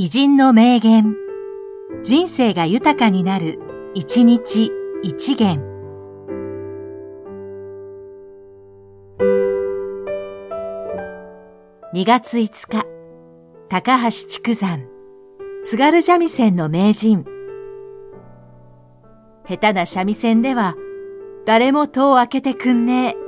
偉人の名言。人生が豊かになる、一日一元。2月5日、高橋筑山、津軽三味線の名人。下手な三味線では、誰も戸を開けてくんねえ。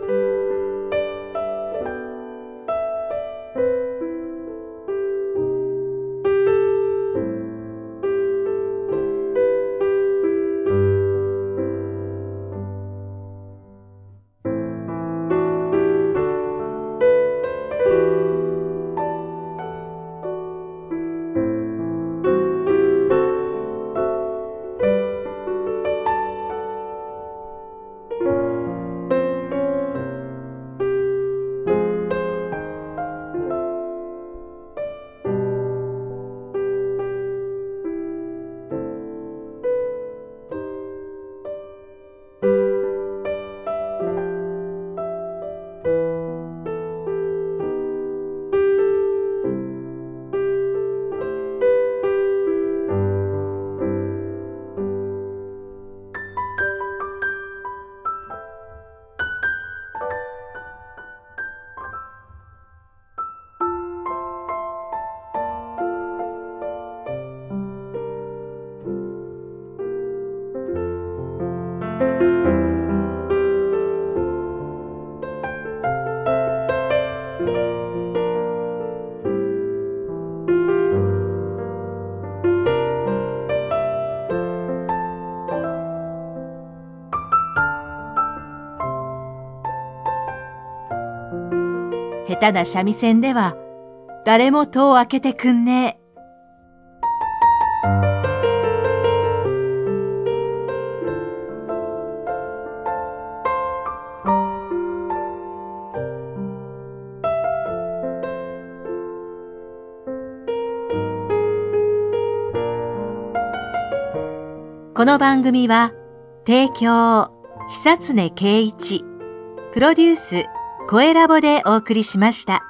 下手な三味線では、誰も戸を開けてくんねえ。この番組は、提供、久常圭一、プロデュース、声ラボでお送りしました。